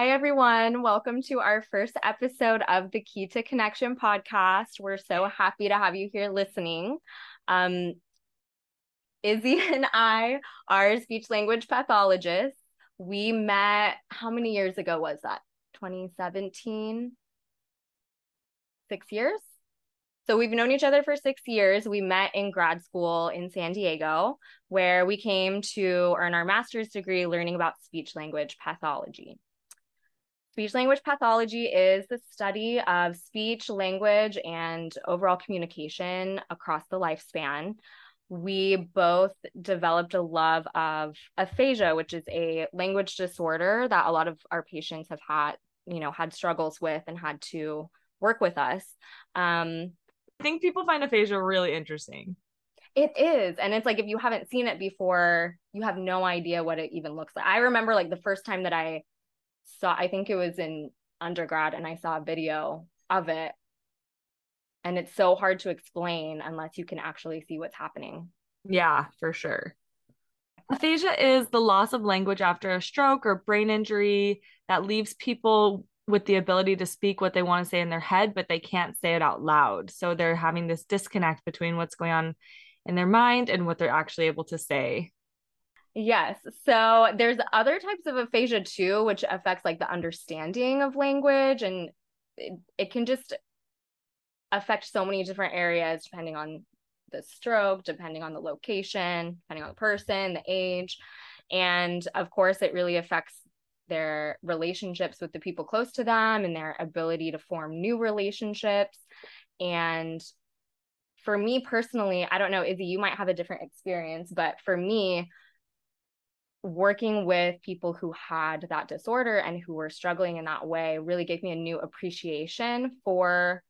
Hi, everyone. Welcome to our first episode of the Key to Connection podcast. We're so happy to have you here listening. Um, Izzy and I are speech language pathologists. We met, how many years ago was that? 2017? Six years? So we've known each other for six years. We met in grad school in San Diego, where we came to earn our master's degree learning about speech language pathology. Speech language pathology is the study of speech, language, and overall communication across the lifespan. We both developed a love of aphasia, which is a language disorder that a lot of our patients have had, you know, had struggles with and had to work with us. Um, I think people find aphasia really interesting. It is. And it's like if you haven't seen it before, you have no idea what it even looks like. I remember like the first time that I saw I think it was in undergrad and I saw a video of it. And it's so hard to explain unless you can actually see what's happening. Yeah, for sure. Aphasia is the loss of language after a stroke or brain injury that leaves people with the ability to speak what they want to say in their head, but they can't say it out loud. So they're having this disconnect between what's going on in their mind and what they're actually able to say. Yes. So there's other types of aphasia too, which affects like the understanding of language and it, it can just affect so many different areas depending on the stroke, depending on the location, depending on the person, the age. And of course, it really affects their relationships with the people close to them and their ability to form new relationships. And for me personally, I don't know, Izzy, you might have a different experience, but for me, working with people who had that disorder and who were struggling in that way really gave me a new appreciation for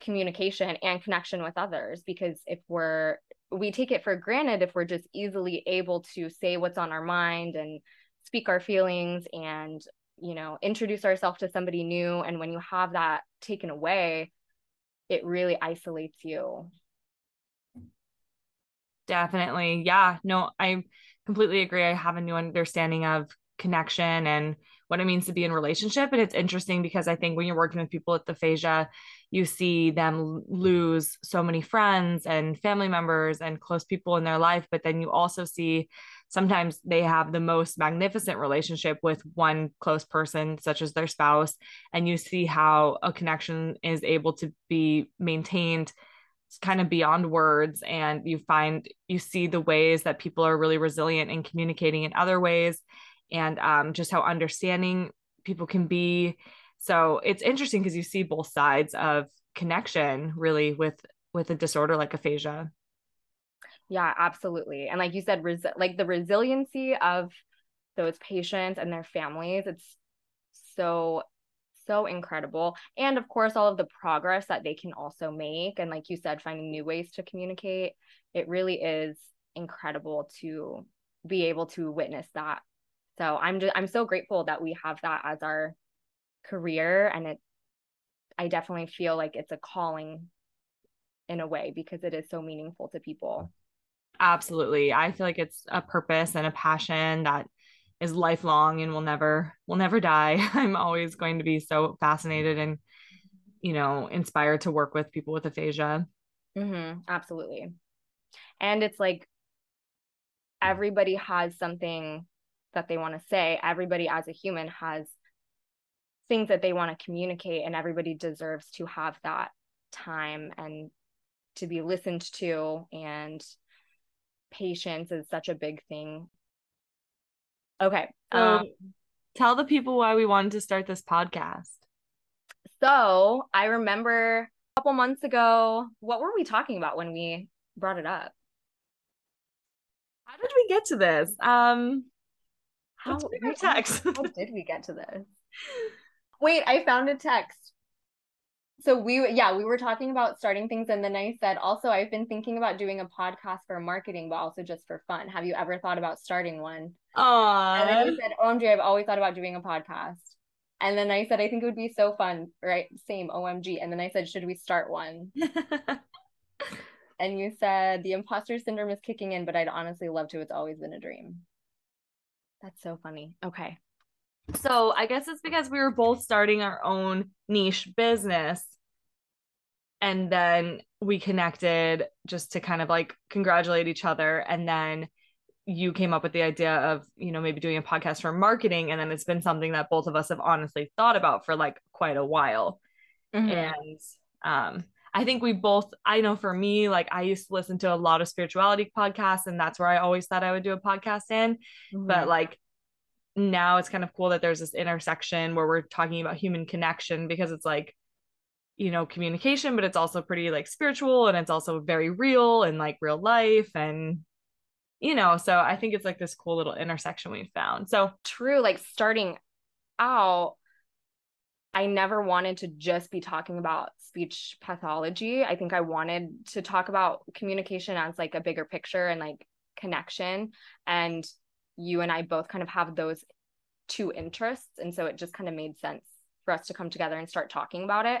communication and connection with others because if we're we take it for granted if we're just easily able to say what's on our mind and speak our feelings and you know introduce ourselves to somebody new. And when you have that taken away it really isolates you. Definitely. Yeah. No i completely agree. I have a new understanding of connection and what it means to be in relationship. And it's interesting because i think when you're working with people with aphasia you see them lose so many friends and family members and close people in their life. But then you also see sometimes they have the most magnificent relationship with one close person such as their spouse. And you see how a connection is able to be maintained kind of beyond words and you find you see the ways that people are really resilient in communicating in other ways and um, just how understanding people can be. So it's interesting because you see both sides of connection really with with a disorder like aphasia. Yeah absolutely and like you said res- like the resiliency of those patients and their families it's so so incredible. And of course, all of the progress that they can also make. And like you said, finding new ways to communicate. It really is incredible to be able to witness that. So I'm just I'm so grateful that we have that as our career and it I definitely feel like it's a calling in a way because it is so meaningful to people. Absolutely. I feel like it's a purpose and a passion that is lifelong and will never will never die. I'm always going to be so fascinated and you know inspired to work with people with aphasia. Mm-hmm, absolutely, and it's like everybody has something that they want to say. Everybody as a human has things that they want to communicate, and everybody deserves to have that time and to be listened to and patience is such a big thing Okay. So um, tell the people why we wanted to start this podcast. So I remember a couple months ago, what were we talking about when we brought it up? How did we get to this? Um how, text. how did we get to this? Wait, I found a text so we yeah we were talking about starting things and then i said also i've been thinking about doing a podcast for marketing but also just for fun. Have you ever thought about starting one? Aww. and then you said omg i've always thought about doing a podcast. And then i said i think it would be so fun right? Same omg and then i said should we start one? And you said the imposter syndrome is kicking in but i'd honestly love to. It's always been a dream. That's so funny. Okay So I guess it's because we were both starting our own niche business. And then we connected just to kind of like congratulate each other. And then you came up with the idea of, you know, maybe doing a podcast for marketing. And then it's been something that both of us have honestly thought about for like quite a while. Mm-hmm. And um, I think we both, I know for me, like I used to listen to a lot of spirituality podcasts, and that's where I always thought I would do a podcast in. Mm-hmm. But like now it's kind of cool that there's this intersection where we're talking about human connection because it's like you know communication but it's also pretty like spiritual and it's also very real and like real life and you know so i think it's like this cool little intersection we found. So true like starting out i never wanted to just be talking about speech pathology. I think i wanted to talk about communication as like a bigger picture and like connection. And you and I both kind of have those two interests. And so it just kind of made sense for us to come together and start talking about it.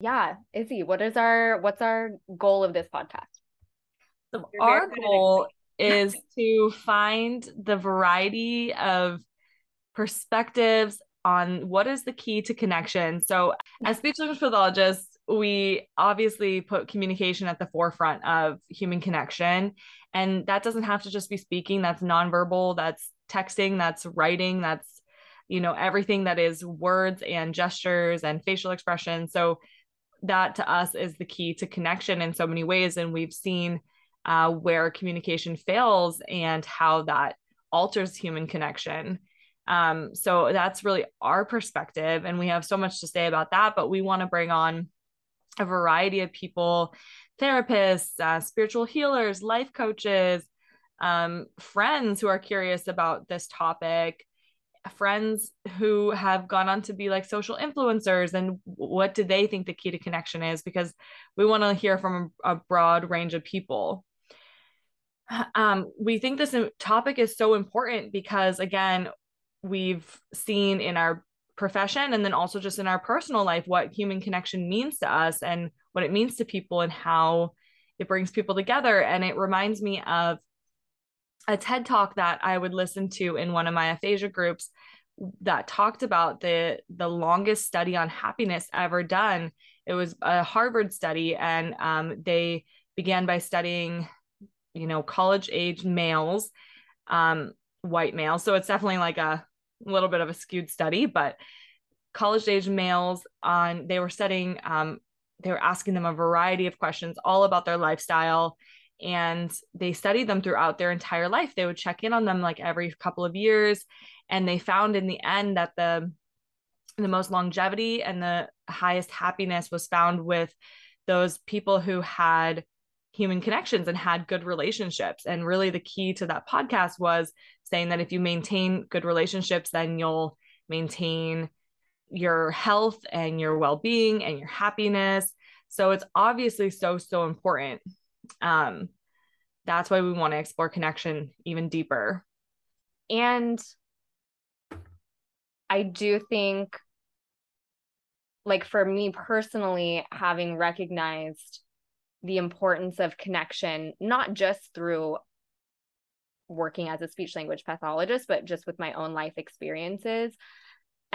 Yeah, Izzy, what is our what's our goal of this podcast? So our goal is to find the variety of perspectives on what is the key to connection. So as speech language pathologists, we obviously put communication at the forefront of human connection. And that doesn't have to just be speaking, that's nonverbal, that's texting, that's writing, that's, you know, everything that is words and gestures and facial expression. So that to us is the key to connection in so many ways. And we've seen uh, where communication fails and how that alters human connection. Um, so that's really our perspective. And we have so much to say about that, but we want to bring on a variety of people therapists, uh, spiritual healers, life coaches, um, friends who are curious about this topic, friends who have gone on to be like social influencers and what do they think the key to connection is? Because we want to hear from a, broad range of people. Um, we think this topic is so important because again we've seen in our profession and then also just in our personal life what human connection means to us and what it means to people and how it brings people together and it reminds me of a TED talk that I would listen to in one of my aphasia groups that talked about the the longest study on happiness ever done. It was a Harvard study, and um, they began by studying, you know, college age males, um, white males. So it's definitely like a little bit of a skewed study, but college age males on they were studying um, they were asking them a variety of questions all about their lifestyle and they studied them throughout their entire life. They would check in on them like every couple of years and they found in the end that the the most longevity and the highest happiness was found with those people who had human connections and had good relationships. And really the key to that podcast was saying that if you maintain good relationships then you'll maintain your health and your well-being and your happiness. So it's obviously so so important. Um that's why we want to explore connection even deeper. And i do think like for me personally having recognized the importance of connection not just through working as a speech language pathologist but just with my own life experiences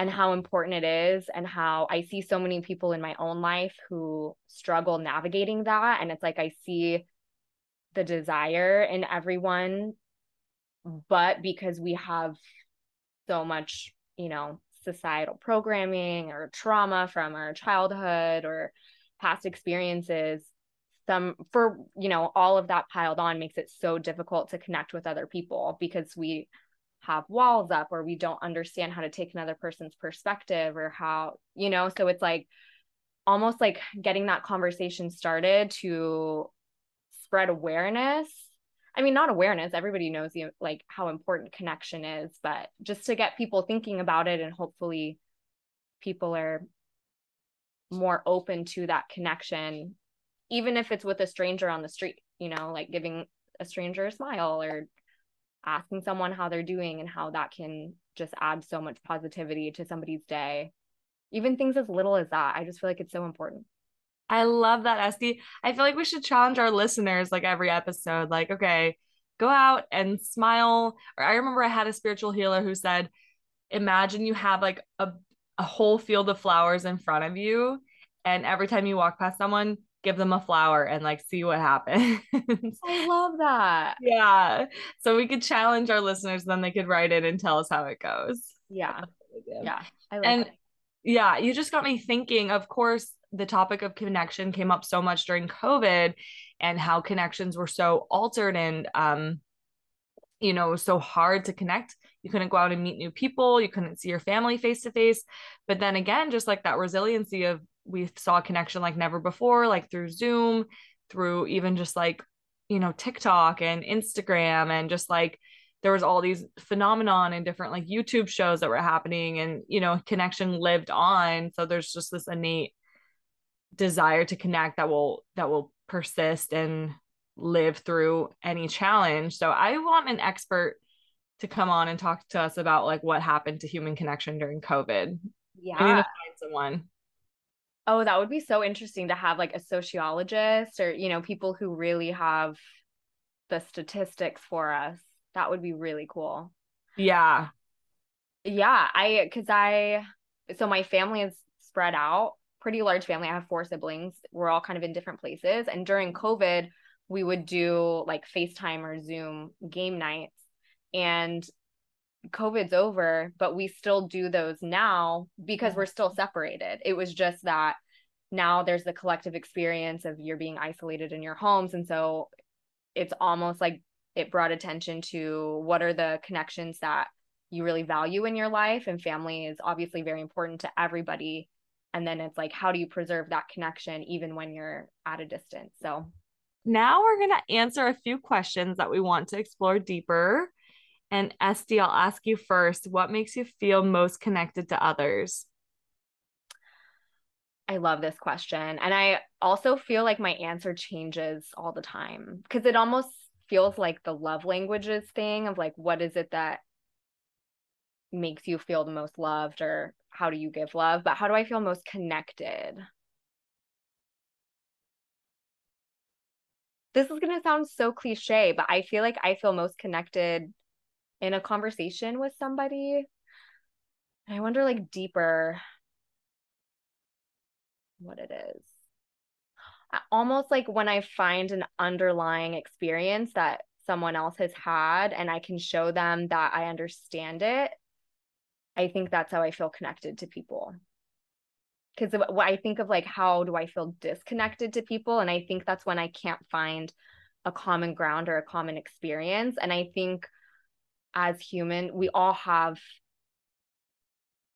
and how important it is and how I see so many people in my own life who struggle navigating that and it's like I see the desire in everyone but because we have so much you know societal programming or trauma from our childhood or past experiences some for you know all of that piled on makes it so difficult to connect with other people because we have walls up or we don't understand how to take another person's perspective or how you know so it's like almost like getting that conversation started to spread awareness. I mean not awareness everybody knows the, like how important connection is but just to get people thinking about it and hopefully people are more open to that connection even if it's with a stranger on the street you know like giving a stranger a smile or asking someone how they're doing and how that can just add so much positivity to somebody's day. Even things as little as that. I just feel like it's so important. I love that, Estee. I feel like we should challenge our listeners like every episode. Like, okay, go out and smile. Or I remember I had a spiritual healer who said, imagine you have like a, a whole field of flowers in front of you and every time you walk past someone give them a flower and like see what happens. I love that. Yeah. So we could challenge our listeners then they could write in and tell us how it goes. Yeah. Yeah. And that. yeah you just got me thinking of course the topic of connection came up so much during covid and how connections were so altered and um you know so hard to connect. You couldn't go out and meet new people. You couldn't see your family face to face. But then again just like that resiliency of we saw a connection like never before like through zoom through even just like you know tiktok and instagram and just like there was all these phenomenon and different like youtube shows that were happening and you know connection lived on. So there's just this innate desire to connect that will that will persist and live through any challenge. So i want an expert to come on and talk to us about like what happened to human connection during covid. Yeah I need to find someone Oh, that would be so interesting to have like a sociologist or, you know, people who really have the statistics for us. That would be really cool. Yeah. Yeah. I, cause I, so my family is spread out, pretty large family. I have four siblings. We're all kind of in different places. And during COVID, we would do like FaceTime or Zoom game nights. And COVID's over, but we still do those now because we're still mm-hmm. separated. It was just that now there's the collective experience of you're being isolated in your homes. And so it's almost like it brought attention to what are the connections that you really value in your life. And family is obviously very important to everybody. And then it's like, how do you preserve that connection even when you're at a distance? So now we're going to answer a few questions that we want to explore deeper. And Estee, I'll ask you first what makes you feel most connected to others? I love this question. And I also feel like my answer changes all the time because it almost feels like the love languages thing of like, what is it that makes you feel the most loved or how do you give love? But how do I feel most connected? This is going to sound so cliche, but I feel like I feel most connected in a conversation with somebody. I wonder like deeper what it is. Almost like when I find an underlying experience that someone else has had and I can show them that I understand it, I think that's how I feel connected to people. Because what I think of like, how do I feel disconnected to people? And I think that's when I can't find a common ground or a common experience. And I think as human we all have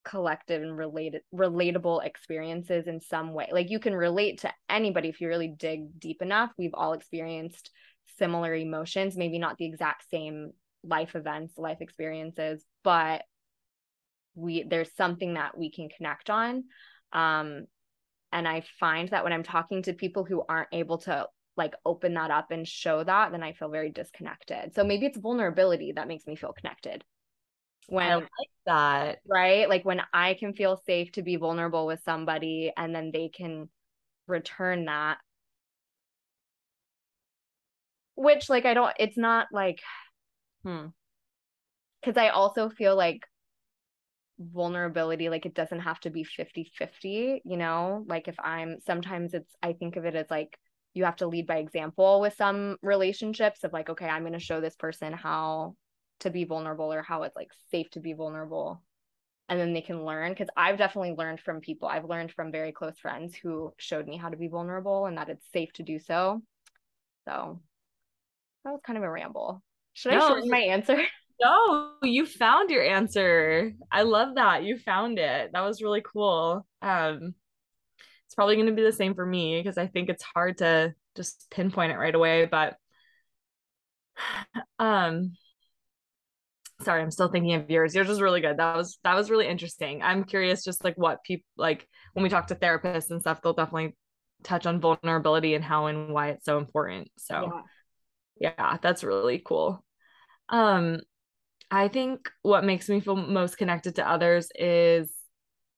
collective and related relatable experiences in some way. Like you can relate to anybody if you really dig deep enough. We've all experienced similar emotions maybe not the exact same life events life experiences but we there's something that we can connect on. Um and i find that when i'm talking to people who aren't able to like open that up and show that, then I feel very disconnected. So maybe it's vulnerability that makes me feel connected. When I like that. Right? Like when I can feel safe to be vulnerable with somebody and then they can return that. Which like I don't it's not like hmm. Cuz I also feel like vulnerability like it doesn't have to be 50-50, you know? Like if I'm sometimes it's I think of it as like you have to lead by example with some relationships of like okay i'm going to show this person how to be vulnerable or how it's like safe to be vulnerable. And then they can learn because i've definitely learned from people. I've learned from very close friends who showed me how to be vulnerable and that it's safe to do so. So that was kind of a ramble. Should no, i shorten my answer? No you found your answer. I love that. You found it. That was really cool. Um it's probably going to be the same for me because I think it's hard to just pinpoint it right away. But um sorry, I'm still thinking of yours. Yours was really good. That was that was really interesting. I'm curious just like what people like when we talk to therapists and stuff, they'll definitely touch on vulnerability and how and why it's so important. So yeah, yeah that's really cool. Um I think what makes me feel most connected to others is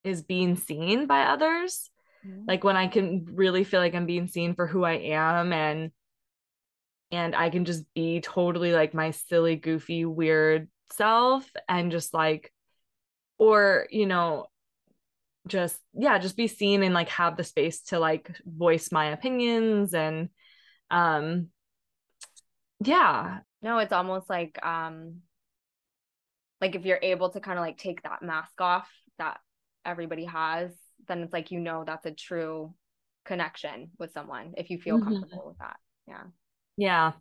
is being seen by others mm-hmm. like when i can really feel like i'm being seen for who i am and and i can just be totally like my silly goofy weird self and just like or you know just yeah just be seen and like have the space to like voice my opinions and um yeah no it's almost like um like if you're able to kind of like take that mask off that everybody has then it's like you know that's a true connection with someone if you feel mm-hmm. comfortable with that yeah yeah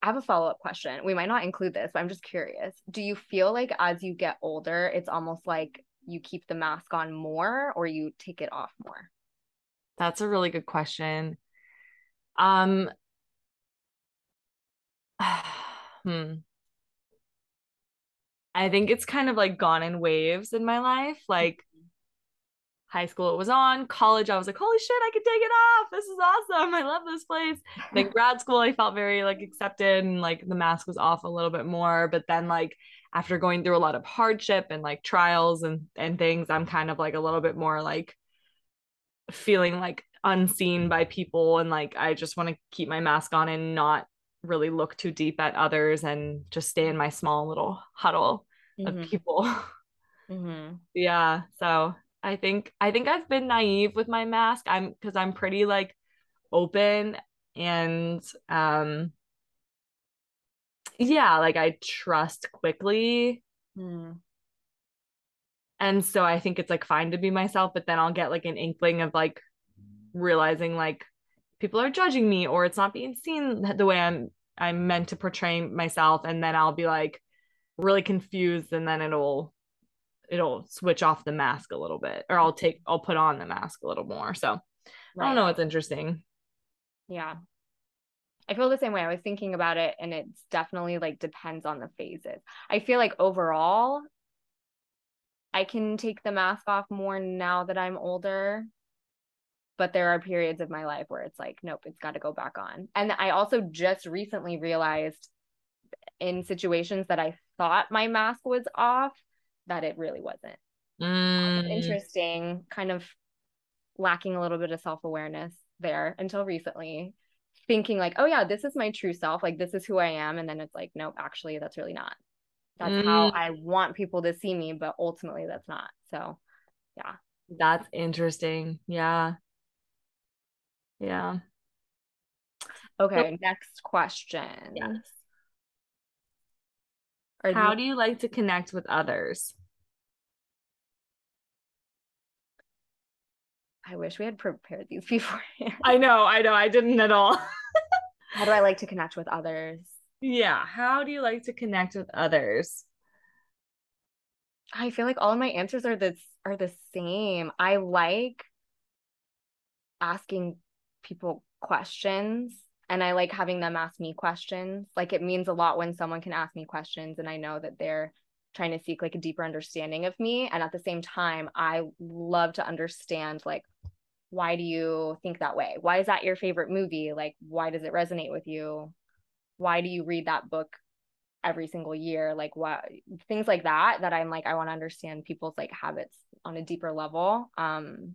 I have a follow up question. We might not include this, but I'm just curious. Do you feel like as you get older, it's almost like you keep the mask on more or you take it off more? That's a really good question. Um hmm. I think it's kind of like gone in waves in my life. Like mm-hmm. high school it was on college i was like holy shit i can take it off this is awesome. I love this place. Then grad school i felt very like accepted and like the mask was off a little bit more but then like after going through a lot of hardship and like trials and and things i'm kind of like a little bit more like feeling like unseen by people and like i just want to keep my mask on and not really look too deep at others and just stay in my small little huddle mm-hmm. of people mm-hmm. yeah so I think I think I've been naive with my mask. I'm because I'm pretty like open and um yeah, like I trust quickly. Hmm. And so I think it's like fine to be myself, but then I'll get like an inkling of like realizing like people are judging me or it's not being seen the way I'm I'm meant to portray myself and then I'll be like really confused and then it'll it'll switch off the mask a little bit or I'll take I'll put on the mask a little more. So right. I don't know what's interesting. Yeah. I feel the same way. I was thinking about it and it's definitely like depends on the phases. I feel like overall I can take the mask off more now that I'm older. But there are periods of my life where it's like, nope, it's got to go back on. And I also just recently realized in situations that I thought my mask was off, that it really wasn't. Mm. Interesting, kind of lacking a little bit of self awareness there until recently, thinking like, oh yeah, this is my true self, like this is who I am, and then it's like, nope, actually, that's really not. That's mm. how I want people to see me, but ultimately, that's not. So, yeah, that's interesting. Yeah, yeah. Okay, next question. Yes. How do you like to connect with others? I wish we had prepared these before. I know, I know, I didn't at all. How do I like to connect with others? Yeah, how do you like to connect with others? I feel like all of my answers are this are the same. I like asking people questions and I like having them ask me questions. Like it means a lot when someone can ask me questions and I know that they're trying to seek like a deeper understanding of me and at the same time I love to understand like why do you think that way? Why is that your favorite movie? Like why does it resonate with you? Why do you read that book every single year? Like what things like that that I'm like I want to understand people's like habits on a deeper level. Um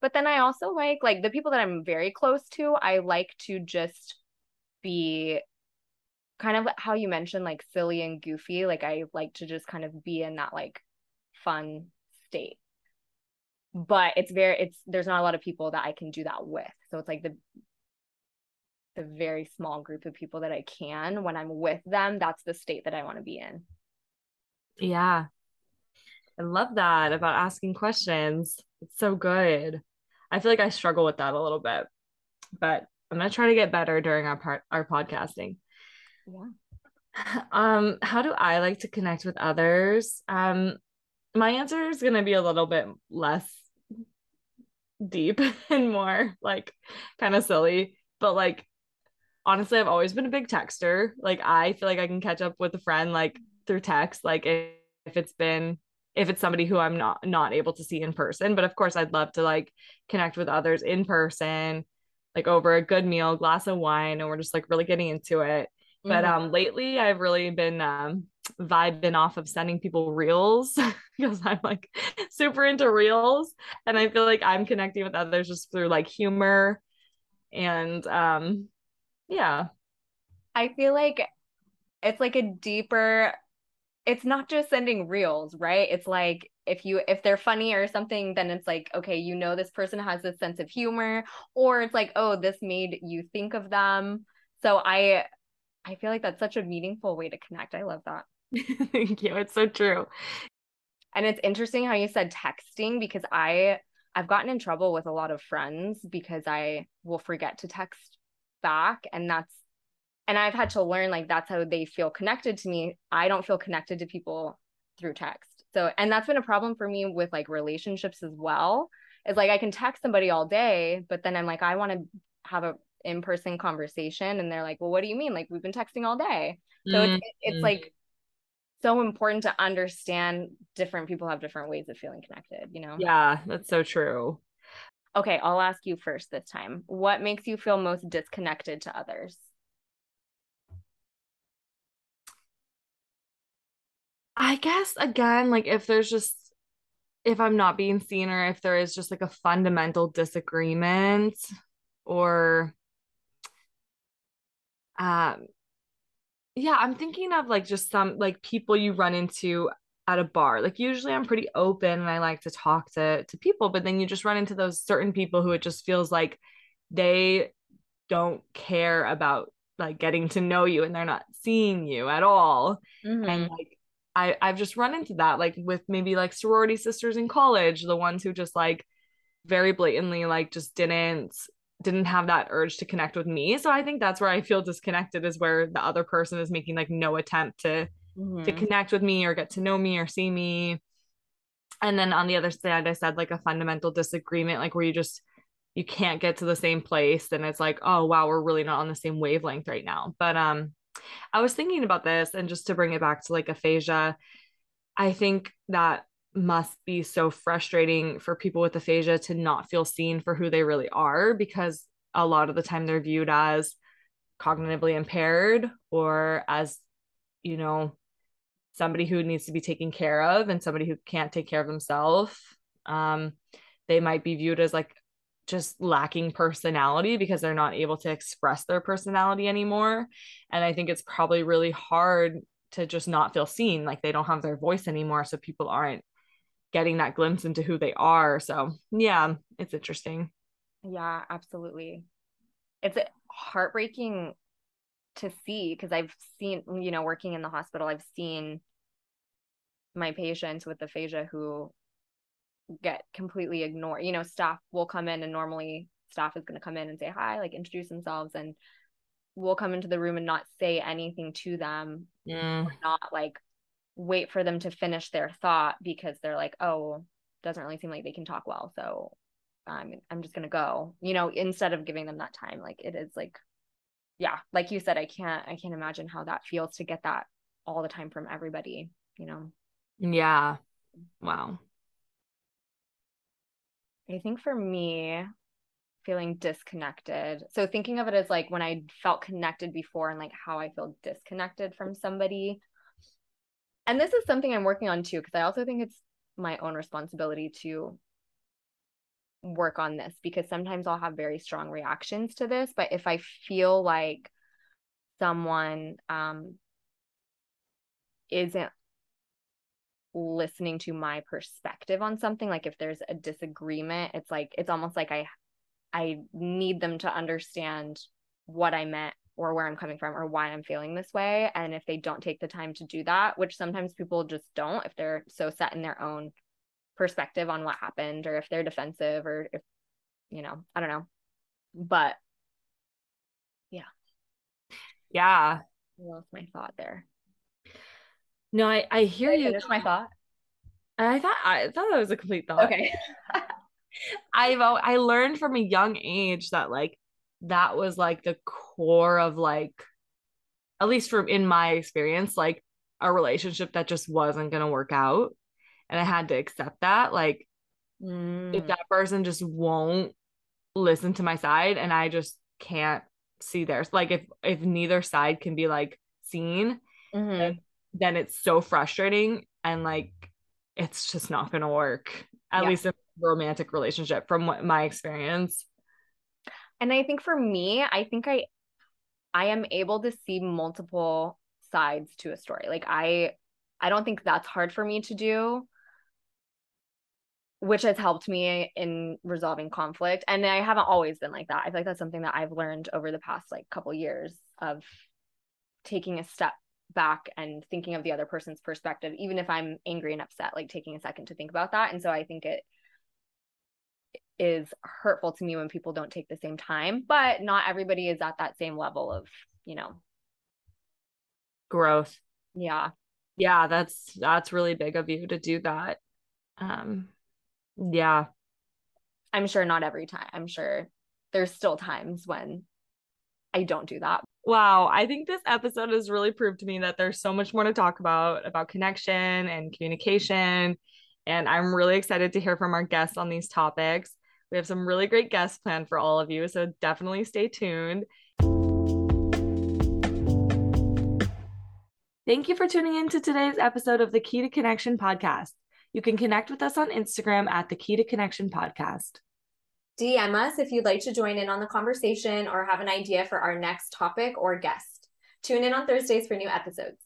but then I also like like the people that I'm very close to, I like to just be kind of how you mentioned like silly and goofy. Like I like to just kind of be in that like fun state. But it's very it's there's not a lot of people that I can do that with. So it's like the the very small group of people that I can when I'm with them, that's the state that I want to be in. Yeah. I love that about asking questions. It's so good. I feel like I struggle with that a little bit, but I'm gonna try to get better during our part our podcasting. Yeah. Um, how do I like to connect with others? Um, my answer is gonna be a little bit less deep and more like kind of silly, but like honestly, I've always been a big texter. Like I feel like I can catch up with a friend like through text, like if, if it's been if it's somebody who I'm not not able to see in person. But of course, I'd love to like connect with others in person, like over a good meal, glass of wine, and we're just like really getting into it. Mm-hmm. But um lately I've really been um vibing off of sending people reels because I'm like super into reels and I feel like I'm connecting with others just through like humor and um yeah. I feel like it's like a deeper it's not just sending reels, right? It's like if you if they're funny or something, then it's like, okay, you know this person has this sense of humor, or it's like, oh, this made you think of them. So I I feel like that's such a meaningful way to connect. I love that. Thank you. It's so true. And it's interesting how you said texting because I I've gotten in trouble with a lot of friends because I will forget to text back and that's and I've had to learn like that's how they feel connected to me. I don't feel connected to people through text. So and that's been a problem for me with like relationships as well. Is like I can text somebody all day, but then I'm like I want to have a in-person conversation and they're like, "Well, what do you mean? Like we've been texting all day." So mm-hmm. it's it's like so important to understand different people have different ways of feeling connected, you know? Yeah, that's so true. Okay, I'll ask you first this time. What makes you feel most disconnected to others? I guess again, like if there's just if I'm not being seen or if there is just like a fundamental disagreement or um yeah, I'm thinking of like just some like people you run into at a bar. Like usually I'm pretty open and I like to talk to to people, but then you just run into those certain people who it just feels like they don't care about like getting to know you and they're not seeing you at all. Mm-hmm. And like I I've just run into that like with maybe like sorority sisters in college, the ones who just like very blatantly like just didn't didn't have that urge to connect with me. So I think that's where I feel disconnected is where the other person is making like no attempt to mm-hmm. to connect with me or get to know me or see me. And then on the other side, I said like a fundamental disagreement, like where you just you can't get to the same place. and it's like, oh wow, we're really not on the same wavelength right now. But um I was thinking about this and just to bring it back to like aphasia, I think that must be so frustrating for people with aphasia to not feel seen for who they really are because a lot of the time they're viewed as cognitively impaired or as you know somebody who needs to be taken care of and somebody who can't take care of themselves. Um, they might be viewed as like just lacking personality because they're not able to express their personality anymore and i think it's probably really hard to just not feel seen like they don't have their voice anymore so people aren't getting that glimpse into who they are. So, yeah, it's interesting. Yeah, absolutely. It's heartbreaking to see because I've seen, you know, working in the hospital, I've seen my patients with aphasia who get completely ignored. You know, staff will come in and normally staff is going to come in and say hi, like introduce themselves and we'll come into the room and not say anything to them. Mm. Not like wait for them to finish their thought because they're like, oh, doesn't really seem like they can talk well. So I'm I'm just gonna go, you know, instead of giving them that time. Like it is like, yeah, like you said, I can't I can't imagine how that feels to get that all the time from everybody, you know. Yeah. Wow. I think for me, feeling disconnected. So thinking of it as like when I felt connected before and like how I feel disconnected from somebody and this is something I'm working on too, because I also think it's my own responsibility to work on this because sometimes I'll have very strong reactions to this. But if I feel like someone um, isn't listening to my perspective on something, like if there's a disagreement, it's like it's almost like I I need them to understand what I meant or where I'm coming from or why I'm feeling this way. And if they don't take the time to do that, which sometimes people just don't, if they're so set in their own perspective on what happened, or if they're defensive, or if, you know, I don't know. But yeah. Yeah. I lost my thought there. No, I, I hear you. That's my thought. I thought I thought that was a complete thought. Okay. I've I learned from a young age that like that was like the core of like at least from in my experience like a relationship that just wasn't going to work out and i had to accept that like mm. if that person just won't listen to my side and i just can't see theirs like if if neither side can be like seen mm-hmm. Then, it's so frustrating and like it's just not going to work at yeah. least in a romantic relationship from what my experience. And i think for me i think i i am able to see multiple sides to a story. Like i I don't think that's hard for me to do which has helped me in resolving conflict. And i haven't always been like that. I feel like that's something that i've learned over the past like couple years of taking a step back and thinking of the other person's perspective even if i'm angry and upset like taking a second to think about that. And so i think it is hurtful to me when people don't take the same time but not everybody is at that same level of you know growth. Yeah. Yeah that's that's really big of you to do that. Um yeah. I'm sure not every time i'm sure there's still times when i don't do that wow i think this episode has really proved to me that there's so much more to talk about about connection and communication and i'm really excited to hear from our guests on these topics we have some really great guests planned for all of you so definitely stay tuned Thank you for tuning in to today's episode of the Key to Connection podcast. You can connect with us on Instagram at the Key to Connection podcast. DM us if you'd like to join in on the conversation or have an idea for our next topic or guest. Tune in on Thursdays for new episodes.